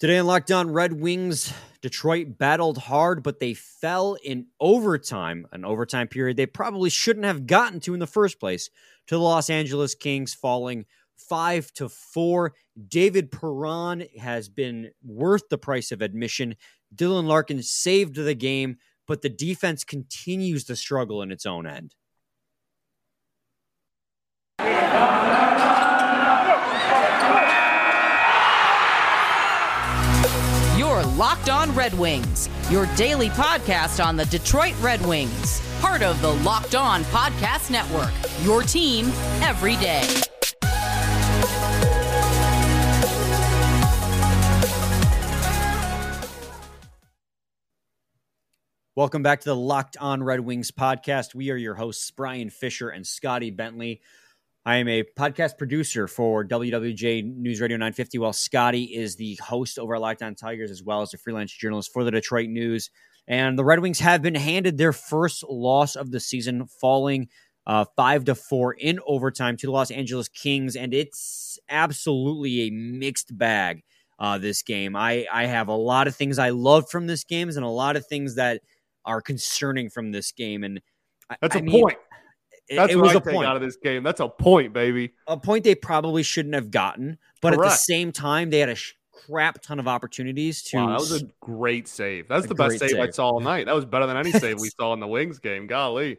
Today on Locked On Red Wings, Detroit battled hard, but they fell in overtime, an overtime period they probably shouldn't have gotten to in the first place, to the Los Angeles Kings, falling five to four. David Perron has been worth the price of admission. Dylan Larkin saved the game, but the defense continues to struggle in its own end. Locked On Red Wings, your daily podcast on the Detroit Red Wings, part of the Locked On Podcast Network. Your team every day. Welcome back to the Locked On Red Wings podcast. We are your hosts, Brian Fisher and Scotty Bentley. I am a podcast producer for WWJ News Radio 950, while Scotty is the host over at Locked On Tigers, as well as a freelance journalist for the Detroit News. And the Red Wings have been handed their first loss of the season, falling uh, five to four in overtime to the Los Angeles Kings, and it's absolutely a mixed bag. Uh, this game, I I have a lot of things I love from this game, and a lot of things that are concerning from this game. And that's I a mean, point. That's it what was I a point. out of this game. That's a point, baby. a point they probably shouldn't have gotten. But at the same time, they had a crap ton of opportunities to. Wow, that was a great save. That's the best great save, I saw all night. That was better than any save we saw in the Wings game. Golly.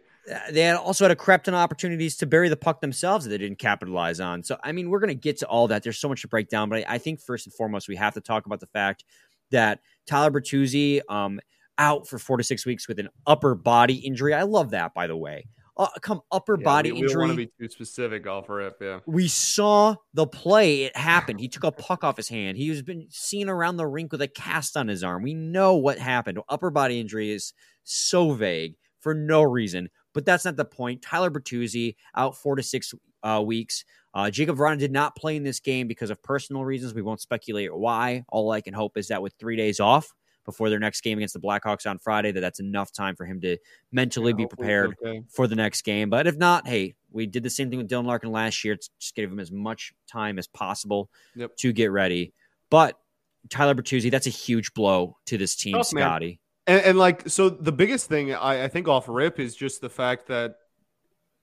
they had also had a crap ton of opportunities to bury the puck themselves that they didn't capitalize on. So, I mean, we're going to get to all that. There's so much to break down, but I, I think first and foremost, we have to talk about the fact that Tyler Bertuzzi um, out for four to six weeks with an upper body injury. I love that, by the way. Uh, come upper Yeah, body we, we don't want to be too specific off rip. Yeah. We saw the play. It happened. He took a puck off his hand. He has been seen around the rink with a cast on his arm. We know what happened. Upper body injury is so vague for no reason. But that's not the point. Tyler Bertuzzi out four to six uh, weeks. Uh, Jakub Vrana did not play in this game because of personal reasons. We won't speculate why. All I can hope is that with three days off before their next game against the Blackhawks on Friday, that that's enough time for him to mentally Yeah, be prepared okay. for the next game. But if not, hey, we did the same thing with Dylan Larkin last year. It's just give him as much time as possible Yep. to get ready. But Tyler Bertuzzi, that's a huge blow to this team, man. Scotty. And, and like, so the biggest thing I, I think off rip is just the fact that,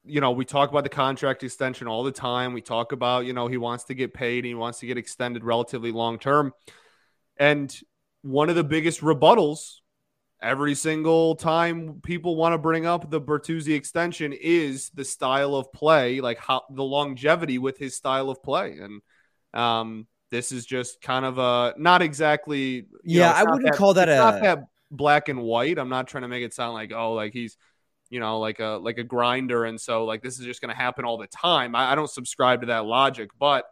you know, we talk about the contract extension all the time. We talk about, you know, he wants to get paid, he wants to get extended relatively long term. And one of the biggest rebuttals every single time people want to bring up the Bertuzzi extension is the style of play, like how the longevity with his style of play. And um, this is just kind of a not exactly. you Yeah, know, I wouldn't call that a- not that black and white. I'm not trying to make it sound like oh, like he's you know like a like a grinder, and so like this is just going to happen all the time. I, I don't subscribe to that logic, but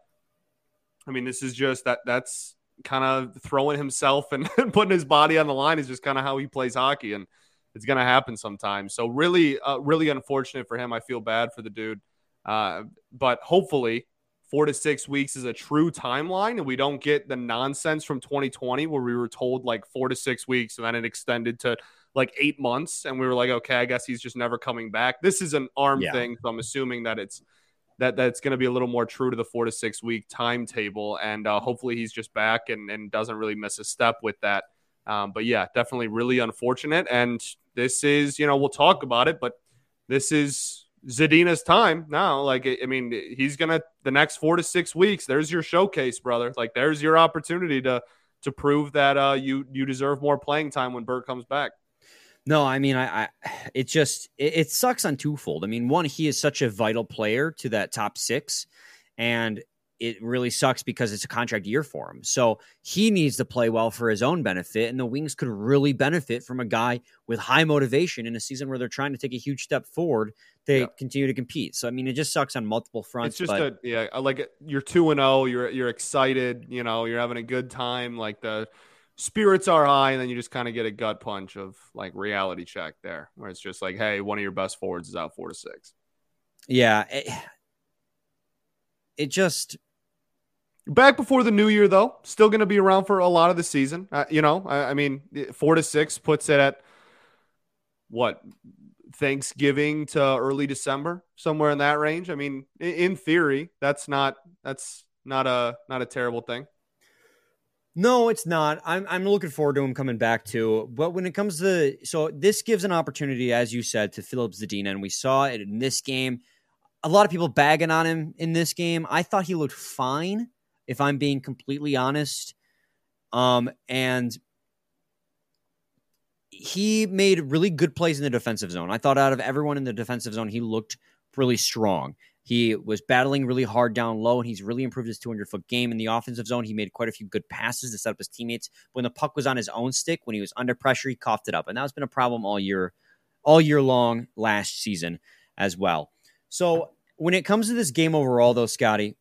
I mean, this is just that that's kind of throwing himself and putting his body on the line is just kind of how he plays hockey, and it's going to happen sometimes. So really, uh, really unfortunate for him. I feel bad for the dude, uh, but hopefully. Four to six weeks is a true timeline, and we don't get the nonsense from 2020 where we were told like four to six weeks, and then it extended to like eight months, and we were like, okay, I guess he's just never coming back. This is an arm Yeah. thing, so I'm assuming that it's that that's going to be a little more true to the four to six week timetable, and uh, hopefully he's just back and and doesn't really miss a step with that. Um, but yeah, definitely really unfortunate, and this is you know we'll talk about it, but this is Zadina's time now. Like I mean, he's gonna the next four to six weeks. There's your showcase, brother. Like there's your opportunity to to prove that uh, you you deserve more playing time when Bert comes back. No, I mean, I, I it just it, it sucks on twofold. I mean, one, he is such a vital player to that top six, and it really sucks because it's a contract year for him. So he needs to play well for his own benefit, and the Wings could really benefit from a guy with high motivation in a season where they're trying to take a huge step forward. They Yeah. continue to compete. So I mean, it just sucks on multiple fronts. It's just but a yeah, like you're two and zero. You're you're excited. You know, you're having a good time. Like the spirits are high, and then you just kind of get a gut punch of like reality check there, where it's just like, hey, one of your best forwards is out four to six. yeah, it, it just Back before the new year, though, still going to be around for a lot of the season. Uh, you know, I, I mean, four to six puts it at what Thanksgiving to early December, somewhere in that range. I mean, in theory, that's not that's not a not a terrible thing. No, it's not. I'm I'm looking forward to him coming back too. But when it comes to so this gives an opportunity, as you said, to Filip Zadina, and we saw it in this game. A lot of people bagging on him in this game. I thought he looked fine, if I'm being completely honest. Um, and he made really good plays in the defensive zone. I thought out of everyone in the defensive zone, he looked really strong. He was battling really hard down low, and he's really improved his 200 foot game in the offensive zone. He made quite a few good passes to set up his teammates. When the puck was on his own stick, when he was under pressure, he coughed it up, and that's been a problem all year, all year long last season as well. So when it comes to this game overall, though, Scotty,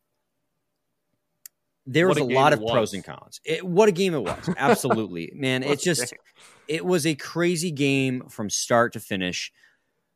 there was a, a lot of pros and cons. It, what a game it was! Absolutely, man. It's just it was a crazy game from start to finish.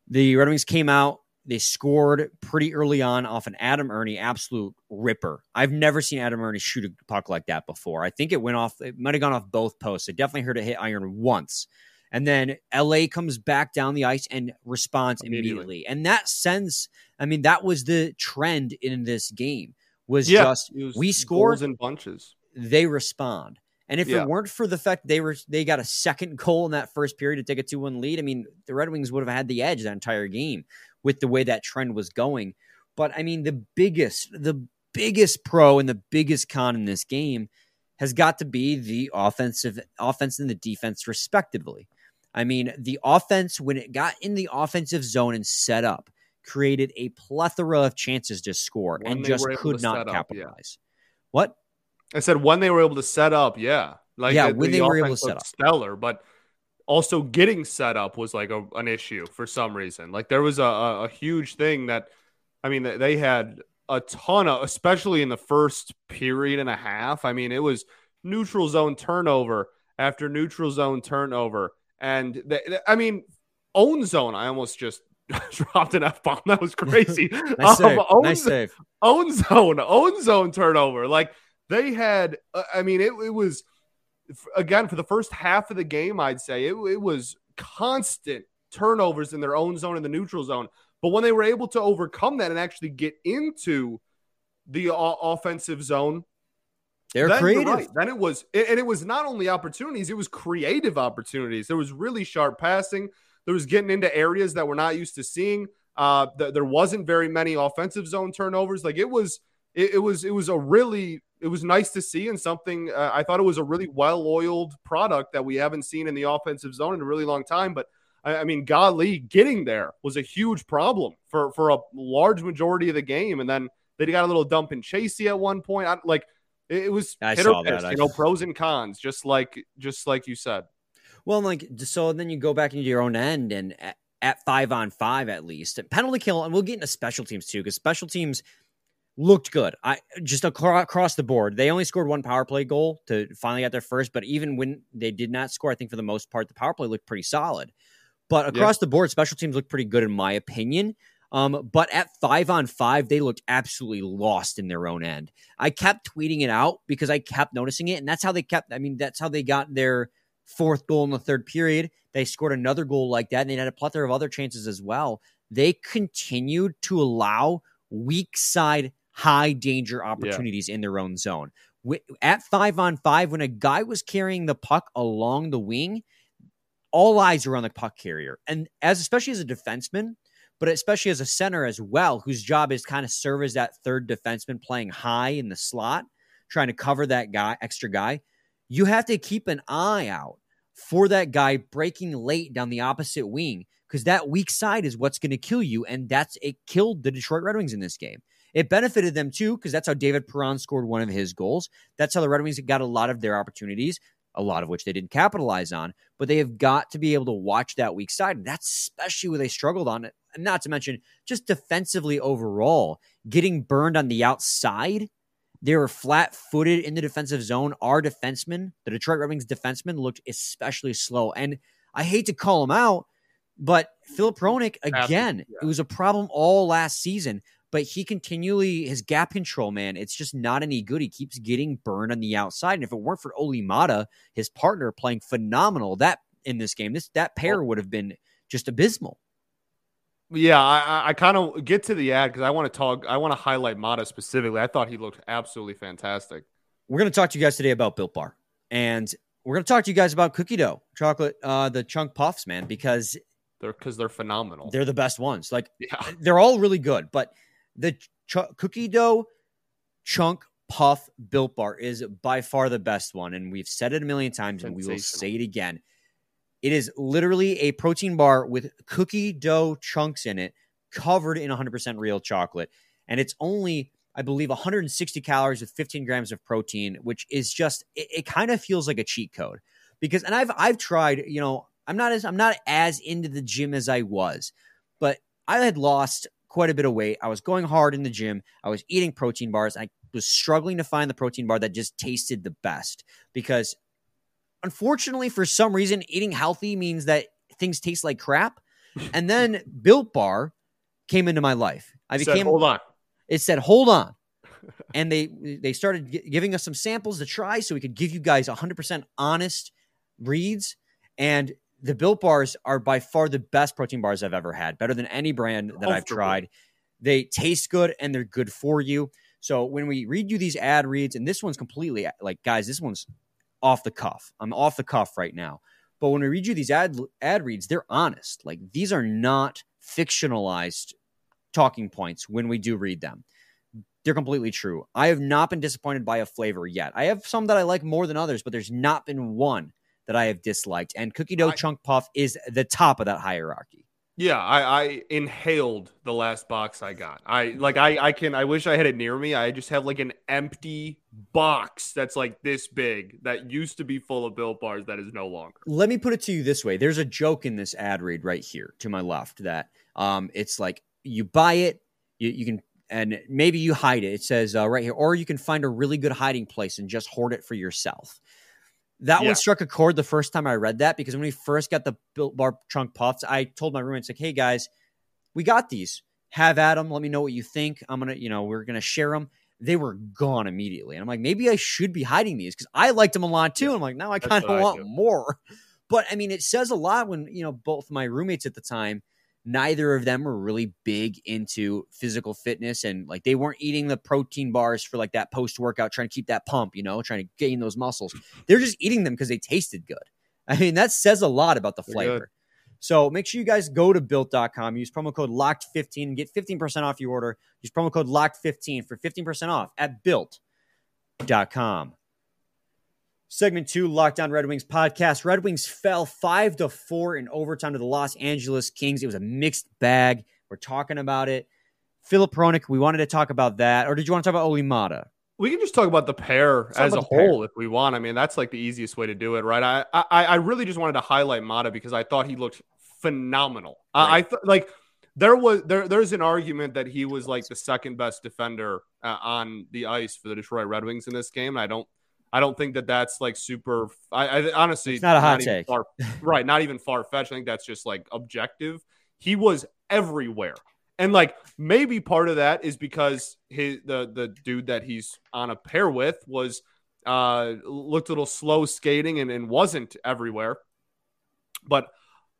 The Red Wings came out they scored pretty early on off an Adam Erne absolute ripper. I've never seen Adam Erne shoot a puck like that before. I think it went off, it might have gone off both posts. I definitely heard it hit iron once. And then LA comes back down the ice and responds immediately. immediately. And that sense, I mean, that was the trend in this game was yeah, just was we score in bunches. They respond. And if yeah. it weren't for the fact they were they got a second goal in that first period to take a 2-1 lead, I mean, the Red Wings would have had the edge that entire game with the way that trend was going. But I mean, the biggest, the biggest pro and the biggest con in this game has got to be the offensive offense and the defense, respectively. I mean, the offense, when it got in the offensive zone and set up, created a plethora of chances to score when and just could not capitalize. Up, yeah. What? I said when they were able to set up, yeah. Like yeah, the, when the they were able to set up. Stellar, but also getting set up was like a, an issue for some reason. Like there was a, a, huge thing that, I mean, they had a ton of, especially in the first period and a half. I mean, it was neutral zone turnover after neutral zone turnover. And they, I mean, own zone, I almost just dropped an F bomb. That was crazy. nice, um, own, nice save. Own zone, own zone turnover. Like they had, uh, I mean, it, it was again for the first half of the game, I'd say it, it was constant turnovers in their own zone and the neutral zone. But when they were able to overcome that and actually get into the offensive zone, they're then creative. Right. Then it was, and it was not only opportunities; it was creative opportunities. There was really sharp passing. There was getting into areas that we're not used to seeing. Uh, th- there wasn't very many offensive zone turnovers. Like it was, it, it was, it was a really it was nice to see and something uh, I thought it was a really well oiled product that we haven't seen in the offensive zone in a really long time. But I, I, mean, golly, getting there was a huge problem for for a large majority of the game, and then they got a little dump in Chasey at one point. I, like it, it was I hit or miss, you know, pros and cons, just like just like you said. Well, like so, then you go back into your own end and. At, at five on five, at least penalty kill, and we'll get into special teams too, because special teams looked good. I just across the board. They only scored one power play goal to finally get their first, but even when they did not score, I think for the most part the power play looked pretty solid. But across yeah. the board, special teams looked pretty good in my opinion. Um, but at five on five, they looked absolutely lost in their own end. I kept tweeting it out because I kept noticing it, and that's how they kept. I mean, that's how they got their fourth goal in the third period. They scored another goal like that, and they had a plethora of other chances as well. They continued to allow weak side high danger opportunities yeah. in their own zone. At five on five, when a guy was carrying the puck along the wing, all eyes are on the puck carrier. And as especially as a defenseman, but especially as a center as well, whose job is kind of serve as that third defenseman playing high in the slot, trying to cover that guy, extra guy, you have to keep an eye out for that guy breaking late down the opposite wing because that weak side is what's going to kill you. And that's it killed the Detroit Red Wings in this game. It benefited them too, because that's how David Perron scored one of his goals. That's how the Red Wings got a lot of their opportunities, a lot of which they didn't capitalize on. But they have got to be able to watch that weak side. That's especially where they struggled on it. And not to mention just defensively overall, getting burned on the outside. They were flat footed in the defensive zone. Our defenseman, the Detroit Red Wings defenseman, looked especially slow. And I hate to call him out, but Filip Hronek, again, yeah. it was a problem all last season but he continually his gap control, man, it's just not any good. He keeps getting burned on the outside. And if it weren't for Olli Maatta, his partner playing phenomenal that in this game, this that pair would have been just abysmal. Yeah, I, I kind of get to the ad because I want to talk. I want to highlight Maatta specifically. I thought he looked absolutely fantastic. We're going to talk to you guys today about Built Bar. And we're going to talk to you guys about cookie dough chocolate, uh, the chunk puffs, man, because they're because they're phenomenal. they're the best ones. Like yeah, they're all really good, but the ch- cookie dough chunk puff built bar is by far the best one. And we've said it a million times and we will say it again. It is literally a protein bar with cookie dough chunks in it, covered in 100% real chocolate. And it's only, I believe, 160 calories with 15 grams of protein, which is just, it, it kind of feels like a cheat code. Because, and I've, I've tried, you know, I'm not as, I'm not as into the gym as I was, but I had lost quite a bit of weight. I was going hard in the gym. I was eating protein bars. I was struggling to find the protein bar that just tasted the best because unfortunately for some reason eating healthy means that things taste like crap. And then Built Bar came into my life. I Said, became hold on. it said hold on. And they they started gi- giving us some samples to try so we could give you guys 100% honest reads and the built bars are by far the best protein bars I've ever had, better than any brand that I've tried. They taste good and they're good for you. So when we read you these ad reads, and this one's completely like, guys, this one's off the cuff. I'm off the cuff right now. But when we read you these ad ad reads, they're honest. Like these are not fictionalized talking points when we do read them. They're completely true. I have not been disappointed by a flavor yet. I have some that I like more than others, but there's not been one that I have disliked. And cookie dough I- chunk puff is the top of that hierarchy. Yeah, I, I inhaled the last box I got. I like I I can I wish I had it near me. I just have like an empty box that's like this big that used to be full of Built bars that is no longer. Let me put it to you this way. There's a joke in this ad read right here to my left that um, it's like you buy it, you, you can, and maybe you hide it. It says uh, right here, or you can find a really good hiding place and just hoard it for yourself. That Yeah. one struck a chord the first time I read that because when we first got the Built Bar Chunk Puffs, I told my roommates like, "Hey guys, we got these. Have at them. Let me know what you think. I'm gonna, you know, we're gonna share them." They were gone immediately, and I'm like, maybe I should be hiding these because I liked them a lot too. I'm like, now I kind of want more. But I mean, it says a lot when you know both my roommates at the time. Neither of them were really big into physical fitness, and like they weren't eating the protein bars for like that post workout, trying to keep that pump, you know, trying to gain those muscles. They're just eating them because they tasted good. I mean, that says a lot about the They're flavor. good. So make sure you guys go to built.com, use promo code locked15, and get 15% off your order. Use promo code locked15 for 15% off at built.com. Segment two, Locked On Red Wings podcast. Red Wings fell five to four in overtime to the Los Angeles Kings. It was a mixed bag. We're talking about it. Filip Hronek, we wanted to talk about that. Or did you want to talk about Olli Maatta? We can just talk about the pair talk as a the pair. whole if we want. I mean, that's like the easiest way to do it, right? I I, I really just wanted to highlight Maatta because I thought he looked phenomenal. I, I th- like there was there there's an argument that he was like the second best defender uh, on the ice for the Detroit Red Wings in this game. I don't I don't think that that's like super. I, I honestly It's not a hot even take. Far, right? Not even far fetched. I think that's just like objective. He was everywhere. And like maybe part of that is because his the the dude that he's on a pair with was uh looked a little slow skating and, and wasn't everywhere. But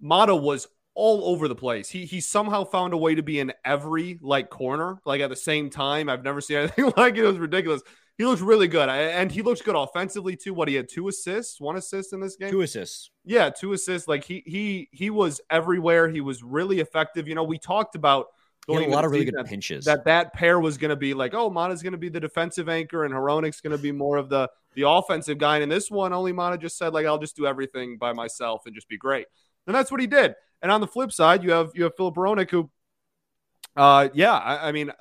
Maatta was all over the place. He he somehow found a way to be in every like corner, like at the same time. I've never seen anything like it. It was ridiculous. He looks really good, I- and he looks good offensively too. What he had two assists, one assist in this game. Two assists. Yeah, two assists. Like he he he was everywhere. He was really effective. You know, we talked about He had a lot of really good pinches. that that pair was going to be like, oh, Maatta's going to be the defensive anchor, and Hronek's going to be more of the the offensive guy. And in this one, Olli Maatta just said like, I'll just do everything by myself and just be great. And that's what he did. And on the flip side, you have you have Filip Hronek who, uh, yeah, I, I mean.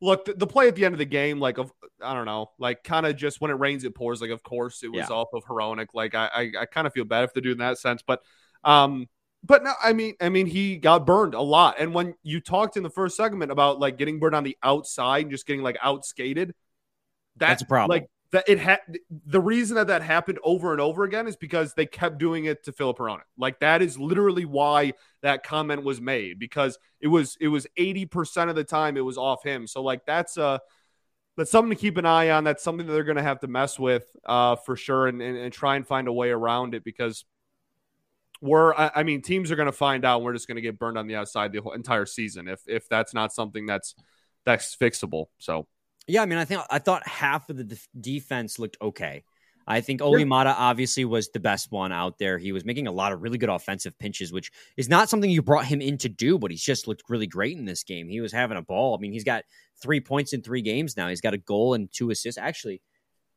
Look, the, the play at the end of the game, like of I don't know, like kind of just when it rains, it pours. Like, of course, it was Yeah. off of Hronek. Like, I I, I kind of feel bad if they do in that sense, but um, but no, I mean, I mean, he got burned a lot. And when you talked in the first segment about like getting burned on the outside and just getting like outskated, that, That's a problem. Like that, it had the reason that that happened over and over again is because they kept doing it to Philip Perona. Like that is literally why that comment was made because it was it was eighty percent of the time it was off him. So like that's uh that's something to keep an eye on. That's something that they're going to have to mess with uh, for sure, and, and, and try and find a way around it because we're. I, I mean, teams are going to find out. We're just going to get burned on the outside the whole entire season if if that's not something that's that's fixable. So Yeah, I mean, I think I thought half of the def- defense looked okay. I think Olli Maatta obviously was the best one out there. He was making a lot of really good offensive pinches, which is not something you brought him in to do, but he's just looked really great in this game. He was having a ball. I mean, he's got three points in three games now. He's got a goal and two assists. Actually,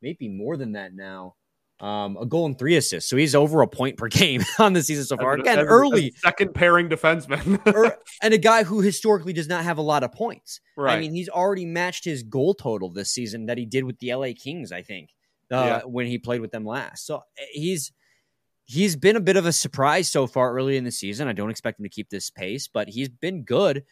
maybe more than that now. Um, a goal and three assists. So he's over a point per game on the season so far. Again, early second pairing defenseman, er, and a guy who historically does not have a lot of points. Right. I mean, he's already matched his goal total this season that he did with the LA Kings. I think uh, yeah. when he played with them last. So eh, he's he's been a bit of a surprise so far early in the season. I don't expect him to keep this pace, but he's been good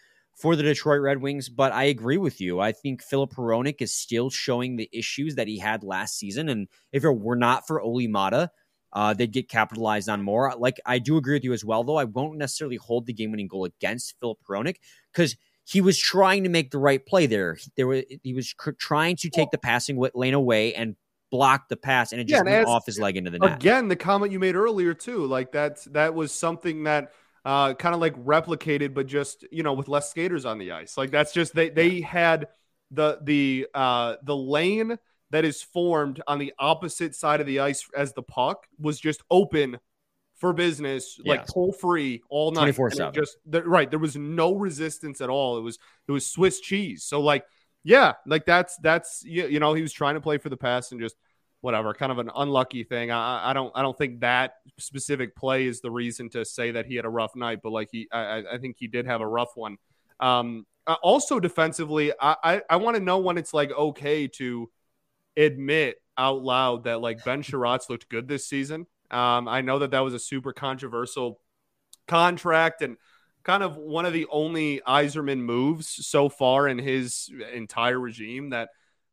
for the Detroit Red Wings. But I agree with you. I think Filip Hronek is still showing the issues that he had last season. And if it were not for Olli Maatta, uh, they'd get capitalized on more. Like I do agree with you as well, though. I won't necessarily hold the game winning goal against Filip Hronek because he was trying to make the right play there. There was he was cr- trying to take the passing lane away and blocked the pass and it just yeah, went off his leg into the net. Again, the comment you made earlier too, like that's that was something that uh, kind of like replicated, but just you know with less skaters on the ice. Like that's just they they had the the uh, the lane that is formed on the opposite side of the ice as the puck was just open for business, yes. like toll free all night. 24 7. Just the, right. There was no resistance at all. It was it was Swiss cheese. So like yeah, like that's that's you, you know he was trying to play for the pass and just whatever, kind of an unlucky thing. I, I don't I don't think that specific play is the reason to say that he had a rough night, but like he I, I think he did have a rough one. Um, uh, also defensively, I I, I want to know when it's like okay to admit out loud that like Ben Chiarot's looked good this season. Um, I know that that was a super controversial contract and kind of one of the only Yzerman moves so far in his entire regime that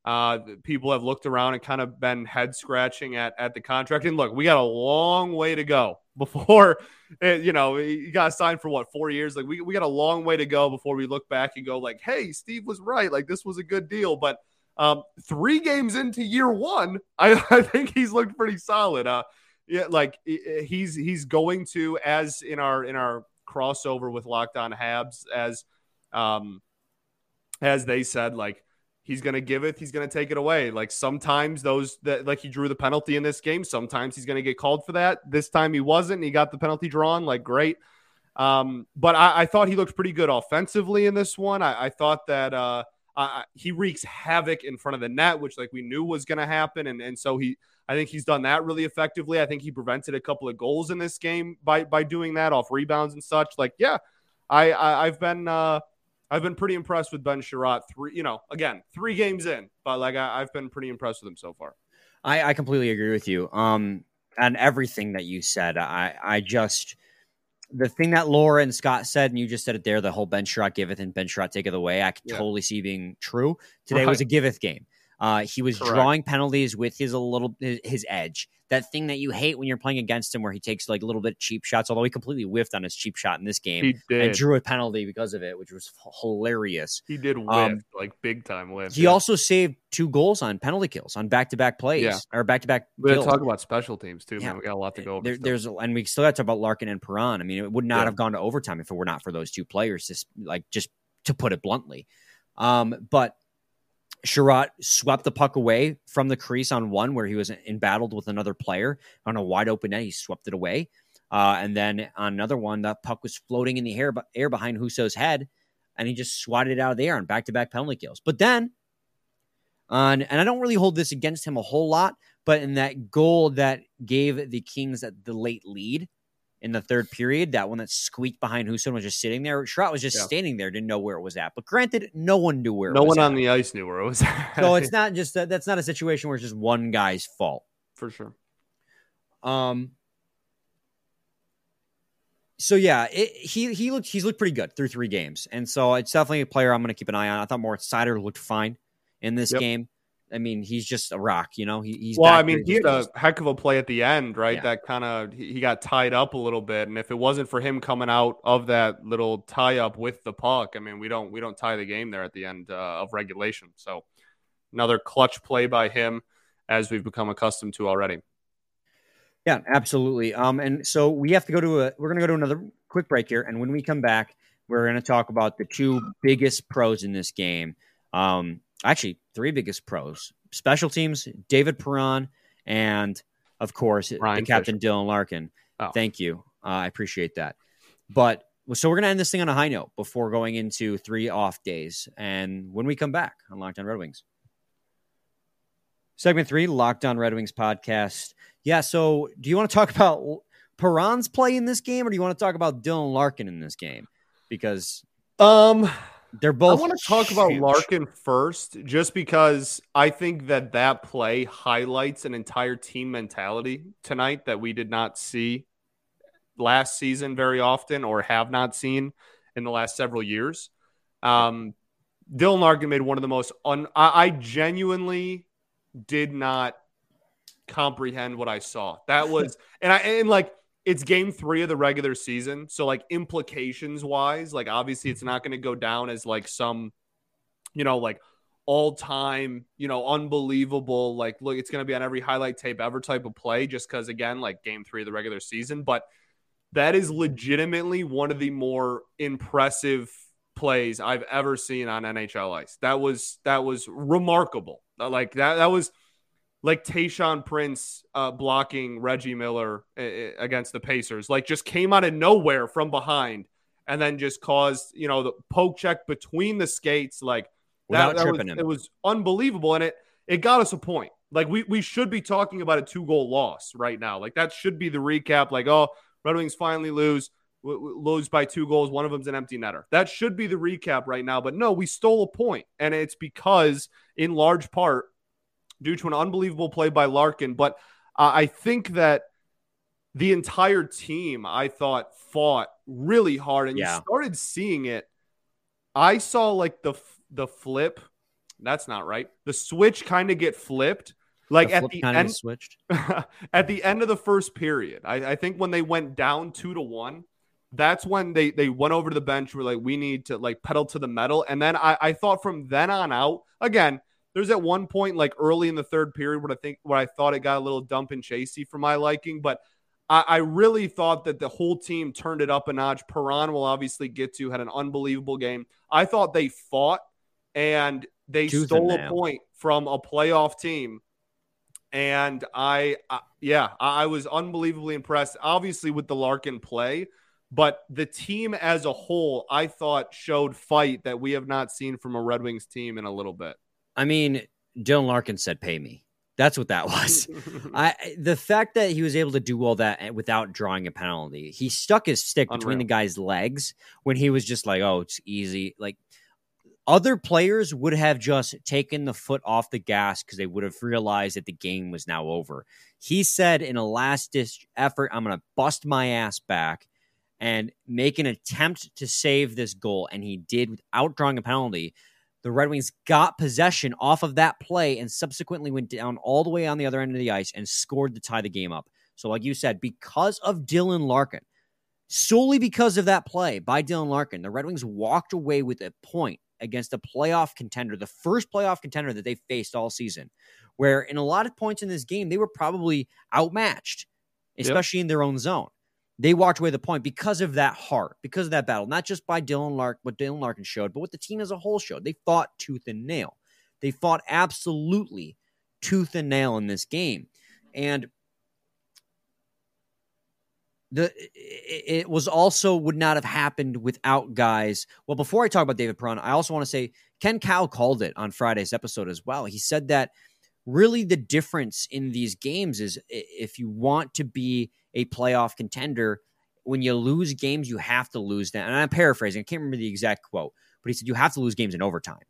uh, people have looked around and kind of been head scratching at, at the contract. And look, we got a long way to go before, it, you know, you got signed for what, four years? Like, we, we got a long way to go before we look back and go, like, hey, Steve was right. Like, this was a good deal. But um, three games into year one, I, I think he's looked pretty solid. Uh, yeah, like he's he's going to as in our in our crossover with Locked On Habs as um as they said like he's going to give it he's going to take it away like sometimes those that like he drew the penalty in this game sometimes he's going to get called for that this time he wasn't he got the penalty drawn like great um but I, I thought he looked pretty good offensively in this one I, I thought that uh uh, he wreaks havoc in front of the net, which like we knew was going to happen, and and so he, I think he's done that really effectively. I think he prevented a couple of goals in this game by by doing that off rebounds and such. Like, yeah, I, I have been uh, I've been pretty impressed with Ben Chiarot. Three, you know, again, three games in, but like I, have been pretty impressed with him so far. I, I completely agree with you. Um, and everything that you said, I I just the thing that Laura and Scott said, and you just said it there, the whole Ben Chiarot giveth and Ben Chiarot taketh away, I could yeah. totally see being true. Today right. was a giveth game. Uh, he was Correct. drawing penalties with his a little his, his, edge. That thing that you hate when you're playing against him, where he takes like a little bit cheap shots. Although he completely whiffed on his cheap shot in this game, and drew a penalty because of it, which was hilarious. He did whiff um, like big time whiff. He yeah. also saved two goals on penalty kills on back to back plays yeah. or back to back. We got to talk about special teams too. Yeah. Man. We got a lot to go. There, there's and we still got to talk about Larkin and Perron. I mean, it would not have gone to overtime if it were not for those two players. Just like just to put it bluntly, um, but Chiarot swept the puck away from the crease on one where he was embattled with another player on a wide open net. He swept it away. Uh, and then on another one, the puck was floating in the air, air behind Husso's head, and he just swatted it out of the air on back to back penalty kills. But then, on and I don't really hold this against him a whole lot, but in that goal that gave the Kings the late lead, in the third period. That one that squeaked behind Husso was just sitting there. Chiarot was just yeah. standing there, didn't know where it was at. But granted, no one knew where. No one at. on the ice knew where it was. At. so it's not just a, that's not a situation where it's just one guy's fault. For sure. Um. So yeah, it, he he looked he's looked pretty good through three games, and so it's definitely a player I'm going to keep an eye on. I thought Moritz Seider looked fine in this yep. game. I mean, he's just a rock, you know. He, he's well. I mean, he had a heck of a play at the end, right? Yeah. That kind of he got tied up a little bit, and if it wasn't for him coming out of that little tie up with the puck, I mean, we don't we don't tie the game there at the end uh, of regulation. So another clutch play by him, as we've become accustomed to already. Yeah, absolutely. Um, and so we have to go to a we're going to go to another quick break here, and when we come back, we're going to talk about the two biggest pros in this game. Um, actually three biggest pros special teams, David Perron and of course Ryan the captain Fisher. Dylan Larkin. Oh. Thank you, uh, I appreciate that. But so we're gonna end this thing on a high note before going into three off days, and when we come back on Locked On Red Wings. Segment three, Locked On Red Wings podcast. Yeah, so do you want to talk about Perron's play in this game, or do you want to talk about Dylan Larkin in this game? Because Um, they're both. I want to talk about. Larkin first, just because I think that that play highlights an entire team mentality tonight that we did not see last season very often, or have not seen in the last several years. Um, Dylan Larkin made one of the most un. I, I genuinely did not comprehend what I saw. That was, and I and like it's game three of the regular season. So like implications wise, like obviously it's not going to go down as like some, you know, like all time, you know, unbelievable. Like look, it's going to be on every highlight tape ever type of play, just because again, like game three of the regular season. But that is legitimately one of the more impressive plays I've ever seen on NHL ice. That was that was remarkable. Like that that was like Tayshaun Prince uh, blocking Reggie Miller against the Pacers, like just came out of nowhere from behind and then just caused you know the poke check between the skates, like Without that, that tripping was, him. It was unbelievable, and it it got us a point. Like we we should be talking about a two goal loss right now. Like that should be the recap. Like oh, Red Wings finally lose. Lose by two goals. One of them's an empty netter. That should be the recap right now. But no, we stole a point, and it's because, in large part, due to an unbelievable play by Larkin. But uh, I think that the entire team, I thought, fought really hard, and Yeah. you started seeing it. I saw like the the flip. That's not right. The switch kind of get flipped, like The at the end. switched. at the end of the first period, I, I think when they went down two to one, that's when they they went over to the bench. Were like, we need to like pedal to the metal. And then I, I thought from then on out, again, there's at one point like early in the third period where I think where I thought it got a little dump and chasey for my liking, but I, I really thought that the whole team turned it up a notch. Perron will obviously get to had an unbelievable game. I thought they fought and they stole a point from a playoff team and I, I yeah, I I was unbelievably impressed. Obviously with the Larkin play, but the team as a whole, I thought showed fight that we have not seen from a Red Wings team in a little bit. I mean, Dylan Larkin said, "Pay me." That's what that was. I the fact that he was able to do all that without drawing a penalty, he stuck his stick between the guy's legs when he was just like, "Oh, it's easy." Like other players would have just taken the foot off the gas because they would have realized that the game was now over. He said in a last ditch effort, "I'm going to bust my ass back." And make an attempt to save this goal, and he did without drawing a penalty. The Red Wings got possession off of that play and subsequently went down all the way on the other end of the ice and scored to tie the game up. So, like you said, because of Dylan Larkin, solely because of that play by Dylan Larkin, the Red Wings walked away with a point against a playoff contender, the first playoff contender that they faced all season, where in a lot of points in this game, they were probably outmatched, especially in their own zone. They walked away a point because of that heart, because of that battle, not just by Dylan Lark, what Dylan Larkin showed, but what the team as a whole showed. They fought tooth and nail. They fought absolutely tooth and nail in this game. And the it, was also would not have happened without guys. Well, before I talk about David Perron, I also want to say Ken Cow called it on Friday's episode as well. He said that really the difference in these games is if you want to be a playoff contender, when you lose games, you have to lose them. And I'm paraphrasing, I can't remember the exact quote, but he said you have to lose games in overtime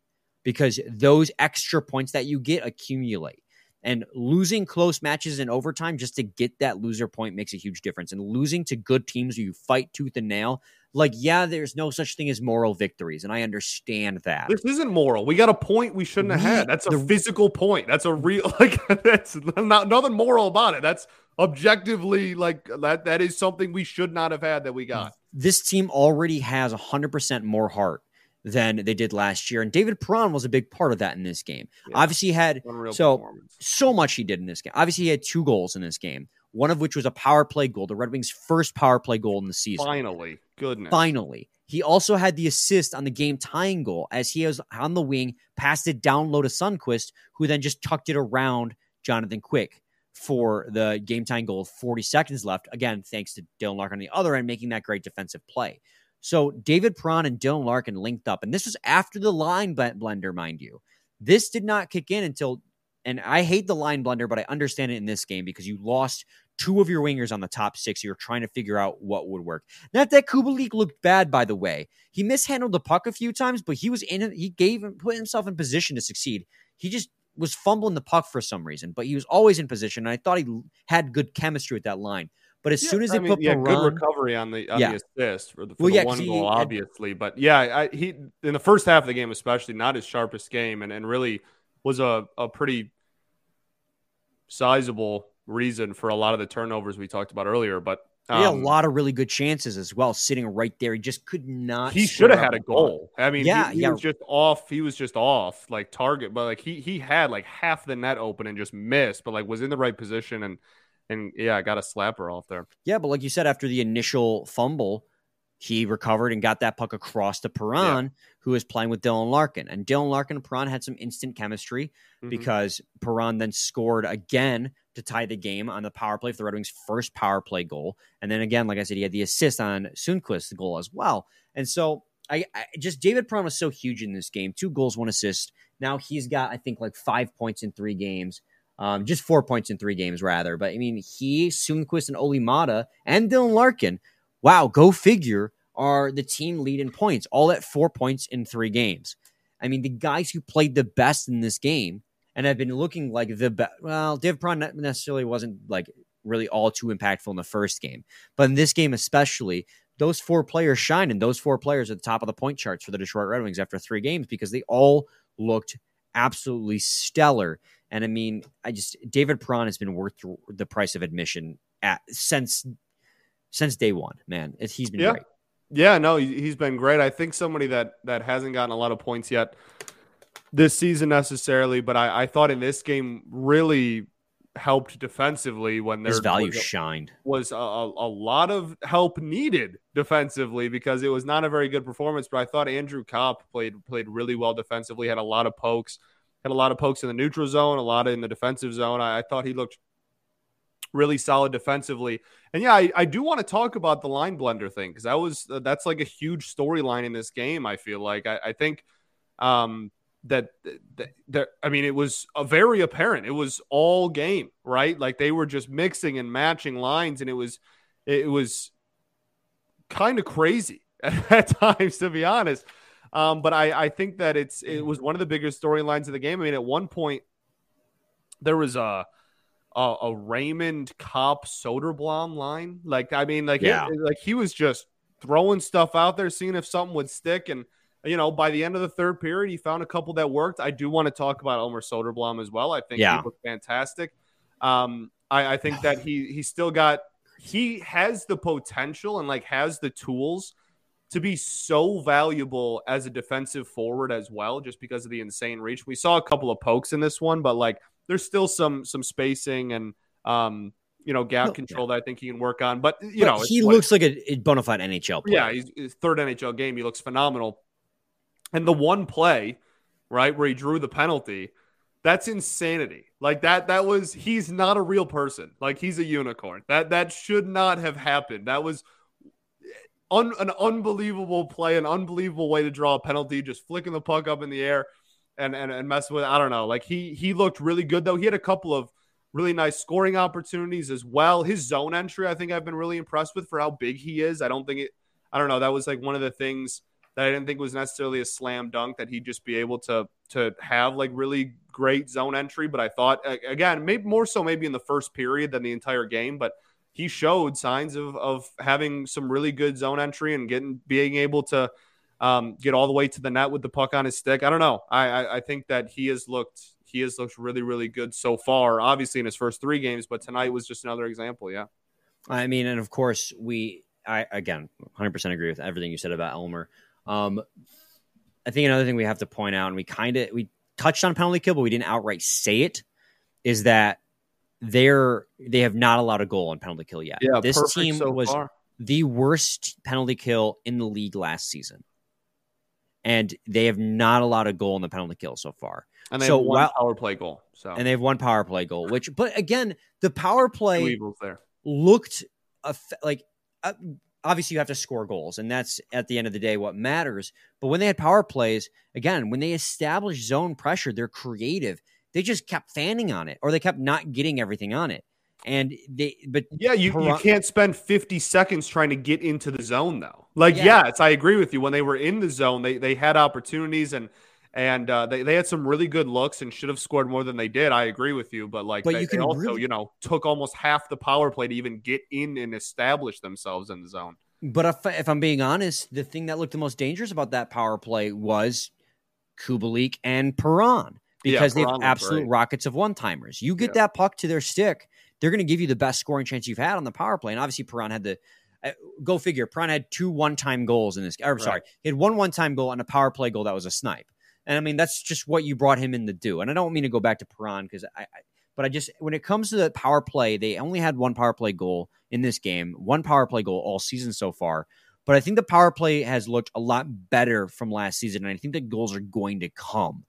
because those extra points that you get accumulate. And losing close matches in overtime just to get that loser point makes a huge difference. And losing to good teams where you fight tooth and nail, like, yeah, there's no such thing as moral victories. And I understand that. This isn't moral. We got a point we shouldn't have had. That's a the- physical point. That's a real like that's not nothing moral about it. That's objectively like that that is something we should not have had that we got. this team already has 100% more heart than they did last year. And David Perron was a big part of that in this game. Yeah. Obviously, he had So- so much he did in this game. Obviously, he had two goals in this game, one of which was a power play goal, the Red Wings' first power play goal in the season. Finally, goodness. Finally. He also had the assist on the game tying goal as he was on the wing, passed it down low to Sundqvist, who then just tucked it around Jonathan Quick for the game time goal 40 seconds left. Again, thanks to Dylan Larkin on the other end making that great defensive play. So David Perron and Dylan Larkin linked up, and this was after the line blender, mind you. This did not kick in until, and I hate the line blender, but I understand it in this game because you lost two of your wingers on the top six. You're trying to figure out what would work. Not that Kubalik looked bad, by the way. He mishandled the puck a few times, but he was in. He gave him put himself in position to succeed. He just was fumbling the puck for some reason, but he was always in position. And I thought he had good chemistry with that line. But as yeah, soon as they I mean, put yeah, Perron, good recovery on the on yeah. the assist for the, for well, the yeah, one goal, had, obviously. But yeah, I, he in the first half of the game, especially not his sharpest game, and, and really was a, a pretty sizable reason for a lot of the turnovers we talked about earlier. But um, he had a um, lot of really good chances as well, sitting right there. He just could not. He should have had a goal. I mean, yeah, he, he yeah. was just off. He was just off, like target, but like he he had like half the net open and just missed, but like was in the right position and and yeah, got a slapper off there. Yeah, but like you said, after the initial fumble, he recovered and got that puck across to Perron, yeah. Who was playing with Dylan Larkin. And Dylan Larkin and Perron had some instant chemistry mm-hmm. because Perron then scored again to tie the game on the power play for the Red Wings' first power play goal. And then again, like I said, he had the assist on Sundqvist, the goal as well. And so I, I just David Perron was so huge in this game. Two goals, one assist. Now he's got, I think, like five points in three games. Um, just four points in three games, rather. But I mean, he, Sundqvist, and Olli Maatta and Dylan Larkin, wow, go figure, are the team lead in points, all at four points in three games. I mean, the guys who played the best in this game and have been looking like the best. Well, Div Perron necessarily wasn't like really all too impactful in the first game, but in this game especially, those four players shine, and those four players are at the top of the point charts for the Detroit Red Wings after three games because they all looked absolutely stellar. And I mean, I just David Perron has been worth the price of admission at since since day one. Man, he's been yeah. great. Yeah, no, he's been great. I think somebody that that hasn't gotten a lot of points yet this season necessarily, but I, I thought in this game really helped defensively when their value was, shined was a, a, lot of help needed defensively because it was not a very good performance. But I thought Andrew Copp played played really well defensively, had a lot of pokes, had a lot of pokes in the neutral zone, a lot in the defensive zone. I, I thought he looked really solid defensively. And yeah, I, I do want to talk about the line blender thing because that was that's like a huge storyline in this game. I feel like I, I think um, that, that that I mean it was a very apparent. It was all game, right? Like they were just mixing and matching lines, and it was it was kind of crazy at times, to be honest. Um, but I, I think that it's it was one of the biggest storylines of the game. I mean, at one point there was a a, a Raymond Copp Soderblom line. Like I mean, like yeah. it, like he was just throwing stuff out there, seeing if something would stick. And you know, by the end of the third period, he found a couple that worked. I do want to talk about Elmer Soderblom as well. I think yeah. he looked fantastic. Um, I, I think that he he still got he has the potential and like has the tools to be so valuable as a defensive forward as well, just because of the insane reach. We saw a couple of pokes in this one, but like there's still some some spacing and um, you know gap control that I think he can work on. But you but know, he looks like a bona fide NHL player. Yeah, he's, his third NHL game. He looks phenomenal. And the one play, right, where he drew the penalty, that's insanity. Like that that was he's not a real person. Like he's a unicorn. That that should not have happened. That was un, an unbelievable play, an unbelievable way to draw a penalty, just flicking the puck up in the air and and, and messing with. I don't know. Like he he looked really good though. He had a couple of really nice scoring opportunities as well. His zone entry, I think I've been really impressed with for how big he is. I don't think it. I don't know. That was like one of the things that I didn't think was necessarily a slam dunk that he'd just be able to to have like really great zone entry. But I thought again, maybe more so maybe in the first period than the entire game, but he showed signs of of having some really good zone entry and getting being able to um, get all the way to the net with the puck on his stick. I don't know. I, I, I think that he has looked he has looked really really good so far. Obviously in his first three games, but tonight was just another example. Yeah. I mean, and of course we. I again, 100% agree with everything you said about Elmer. Um, I think another thing we have to point out, and we kind of we touched on penalty kill, but we didn't outright say it, is that they're they have not allowed a goal on penalty kill yet. Yeah, this team so was far. the worst penalty kill in the league last season and they have not allowed a goal in the penalty kill so far. And they So have one while- power play goal. So And they have one power play goal, which, but again, the power play looked like uh, obviously you have to score goals, and that's at the end of the day what matters. But when they had power plays, again, when they established zone pressure, they're creative. They just kept fanning on it, or they kept not getting everything on it. And they, but Yeah, you, you can't spend 50 seconds trying to get into the zone though. Like, Yeah. yes, I agree with you. When they were in the zone, they they had opportunities and and uh, they, they had some really good looks and should have scored more than they did. I agree with you, but like But they, you can also, really- you know, took almost half the power play to even get in and establish themselves in the zone. But if, if I'm being honest, the thing that looked the most dangerous about that power play was Kubalik and Perron Yeah, because they've absolute rockets of one timers. You get Yeah. that puck to their stick, they're going to give you the best scoring chance you've had on the power play. And obviously, Perron had the uh, go figure. Perron had two one time goals in this. Or Right. sorry, he had one one time goal and a power play goal that was a snipe. And I mean, that's just what you brought him in to do. And I don't mean to go back to Perron because I, I but I just when it comes to the power play, they only had one power play goal in this game, one power play goal all season so far. But I think the power play has looked a lot better from last season, and I think the goals are going to come.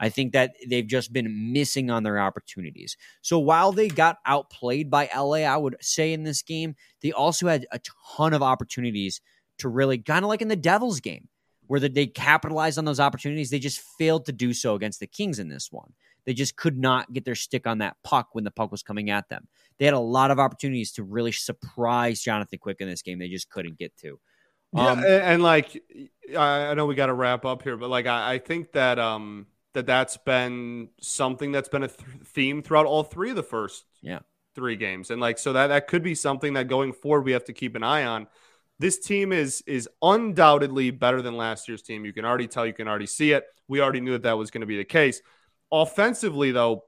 I think that they've just been missing on their opportunities. So while they got outplayed by LA, I would say in this game, they also had a ton of opportunities to really kind of like in the Devils game, where that they capitalized on those opportunities. They just failed to do so against the Kings in this one. They just could not get their stick on that puck when the puck was coming at them. They had a lot of opportunities to really surprise Jonathan Quick in this game. They just couldn't get to. Yeah, Um, and, and, like I, I know we got to wrap up here, but like I, I think that um that that's been something that's been a th- theme throughout all three of the first Yeah. three games, and like so that that could be something that going forward we have to keep an eye on. This team is is undoubtedly better than last year's team. You can already tell, you can already see it. We already knew that that was going to be the case. Offensively, though,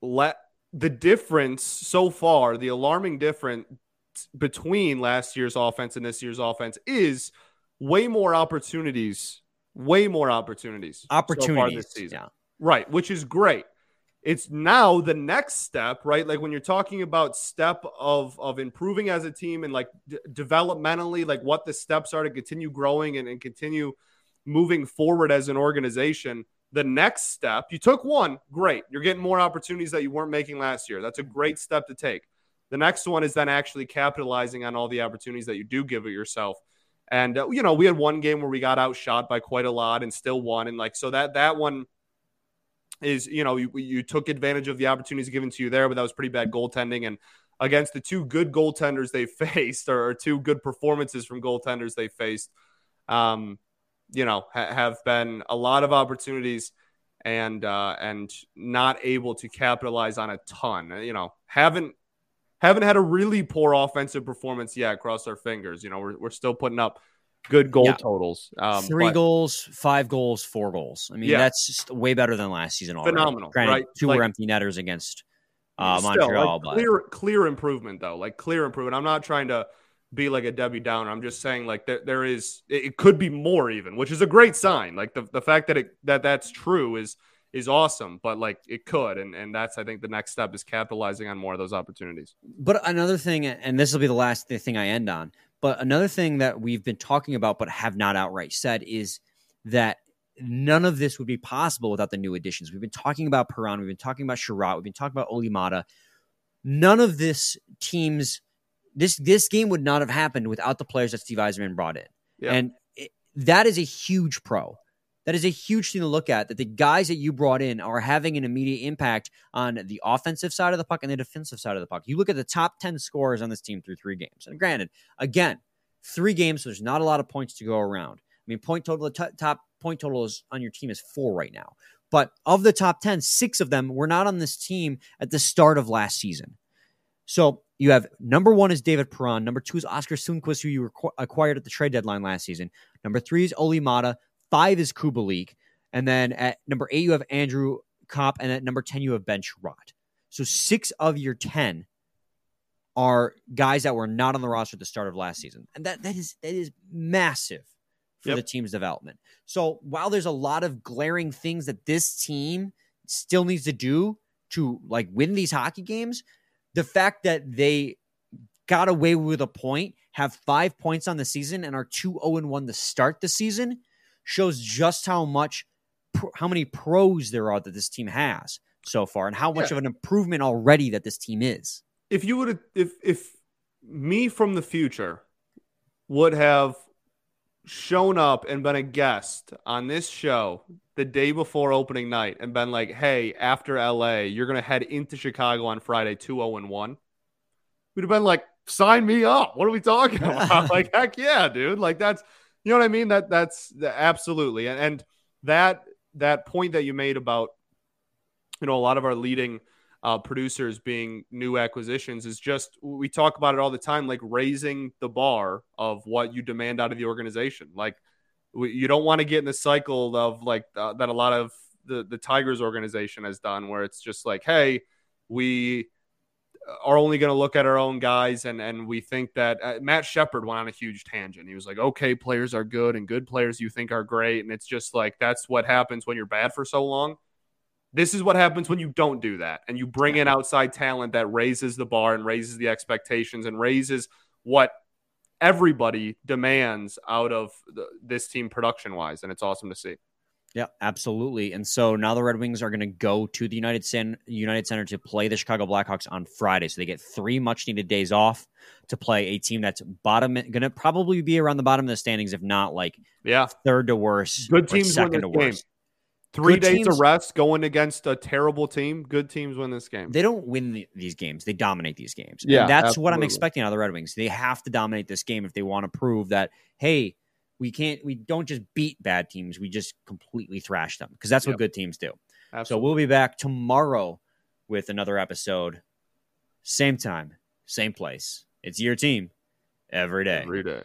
let the difference so far, the alarming difference between last year's offense and this year's offense is way more opportunities, way more opportunities, so opportunities. this season. yeah. Right, which is great. It's now the next step, right? Like when you're talking about step of of improving as a team and like d- developmentally, like what the steps are to continue growing and, and continue moving forward as an organization. The next step, you took one, great. You're getting more opportunities that you weren't making last year. That's a great step to take. The next one is then actually capitalizing on all the opportunities that you do give it yourself. And uh, you know, we had one game where we got outshot by quite a lot and still won, and like so that that one is you know you, you took advantage of the opportunities given to you there, but that was pretty bad goaltending. And against the two good goaltenders they faced, or, two good performances from goaltenders they faced, um, you know, ha- have been a lot of opportunities and uh, and not able to capitalize on a ton. You know, haven't haven't had a really poor offensive performance yet. Cross our fingers. You know, we're we're still putting up good goal Yeah. totals. Um, Three but- goals, five goals, four goals. I mean, Yeah. that's just way better than last season. Already. Phenomenal, Granted, right? Two Like- were empty netters against uh, Still, Montreal, like, but clear clear improvement though, like clear improvement. I'm not trying to be like a Debbie Downer. I'm just saying like there, there is it it could be more even, which is a great sign. Like the, the fact that it that that's true is is awesome, but like it could, and and that's I think the next step is capitalizing on more of those opportunities. But another thing, and this will be the last thing I end on, but another thing that we've been talking about but have not outright said is that none of this would be possible without the new additions. We've been talking about Perron, we've been talking about Chiarot, we've been talking about Olli Maatta. None of this teams, this this game would not have happened without the players that Steve Yzerman brought in. Yeah. And it, that is a huge pro. That is a huge thing to look at. That the guys that you brought in are having an immediate impact on the offensive side of the puck and the defensive side of the puck. You look at the top 10 scorers on this team through three games. And granted, again, three games, so there's not a lot of points to go around. I mean, point total, the t- top point total is on your team is four right now. But of the top 10, six of them were not on this team at the start of last season. So you have number one is David Perron. Number two is Oskar Sundqvist, who you acquired at the trade deadline last season. Number three is Olli Maatta. Five is Kubalik. And then at number eight, you have Andrew Copp. And at number 10, you have Ben Chiarot. So six of your 10 are guys that were not on the roster at the start of last season. And that, that is that is massive for Yep. the team's development. So while there's a lot of glaring things that this team still needs to do to like win these hockey games, the fact that they got away with a point, have five points on the season, and are 2 0 1 to start the season shows just how much, how many pros there are that this team has so far, and how much Yeah. of an improvement already that this team is. if you would have if if me from the future would have shown up and been a guest on this show the day before opening night and been like, "Hey, after LA, you're going to head into Chicago on Friday 2-0 and 1." We'd have been like, "Sign me up. What are we talking about?" like, heck yeah, dude. Like that's you know what I mean? That that's absolutely. And, and that that point that you made about you know a lot of our leading uh, producers being new acquisitions is just we talk about it all the time like raising the bar of what you demand out of the organization like we, you don't want to get in the cycle of like uh, that a lot of the the tigers organization has done where it's just like hey we are only going to look at our own guys and and we think that uh, Matt Shepard went on a huge tangent. He was like, "Okay, players are good and good players you think are great." And it's just like that's what happens when you're bad for so long. This is what happens when you don't do that and you bring in outside talent that raises the bar and raises the expectations and raises what everybody demands out of the, this team production wise. And it's awesome to see. Yeah, absolutely. And so now the Red Wings are going to go to the United Center, United Center to play the Chicago Blackhawks on Friday. So they get three much needed days off to play a team that's bottom, going to probably be around the bottom of the standings, if not like Yeah. third to worst, Good teams win second this to game. worst. Three Good days of rest going against a terrible team. Good teams win this game. They don't win the, these games; they dominate these games. Yeah, and that's what I'm expecting out of the Red Wings. They have to dominate this game if they want to prove that hey, we can't, we don't just beat bad teams; we just completely thrash them because that's what Yep. good teams do. So we'll be back tomorrow with another episode. Same time, same place. It's your team every day. Every day.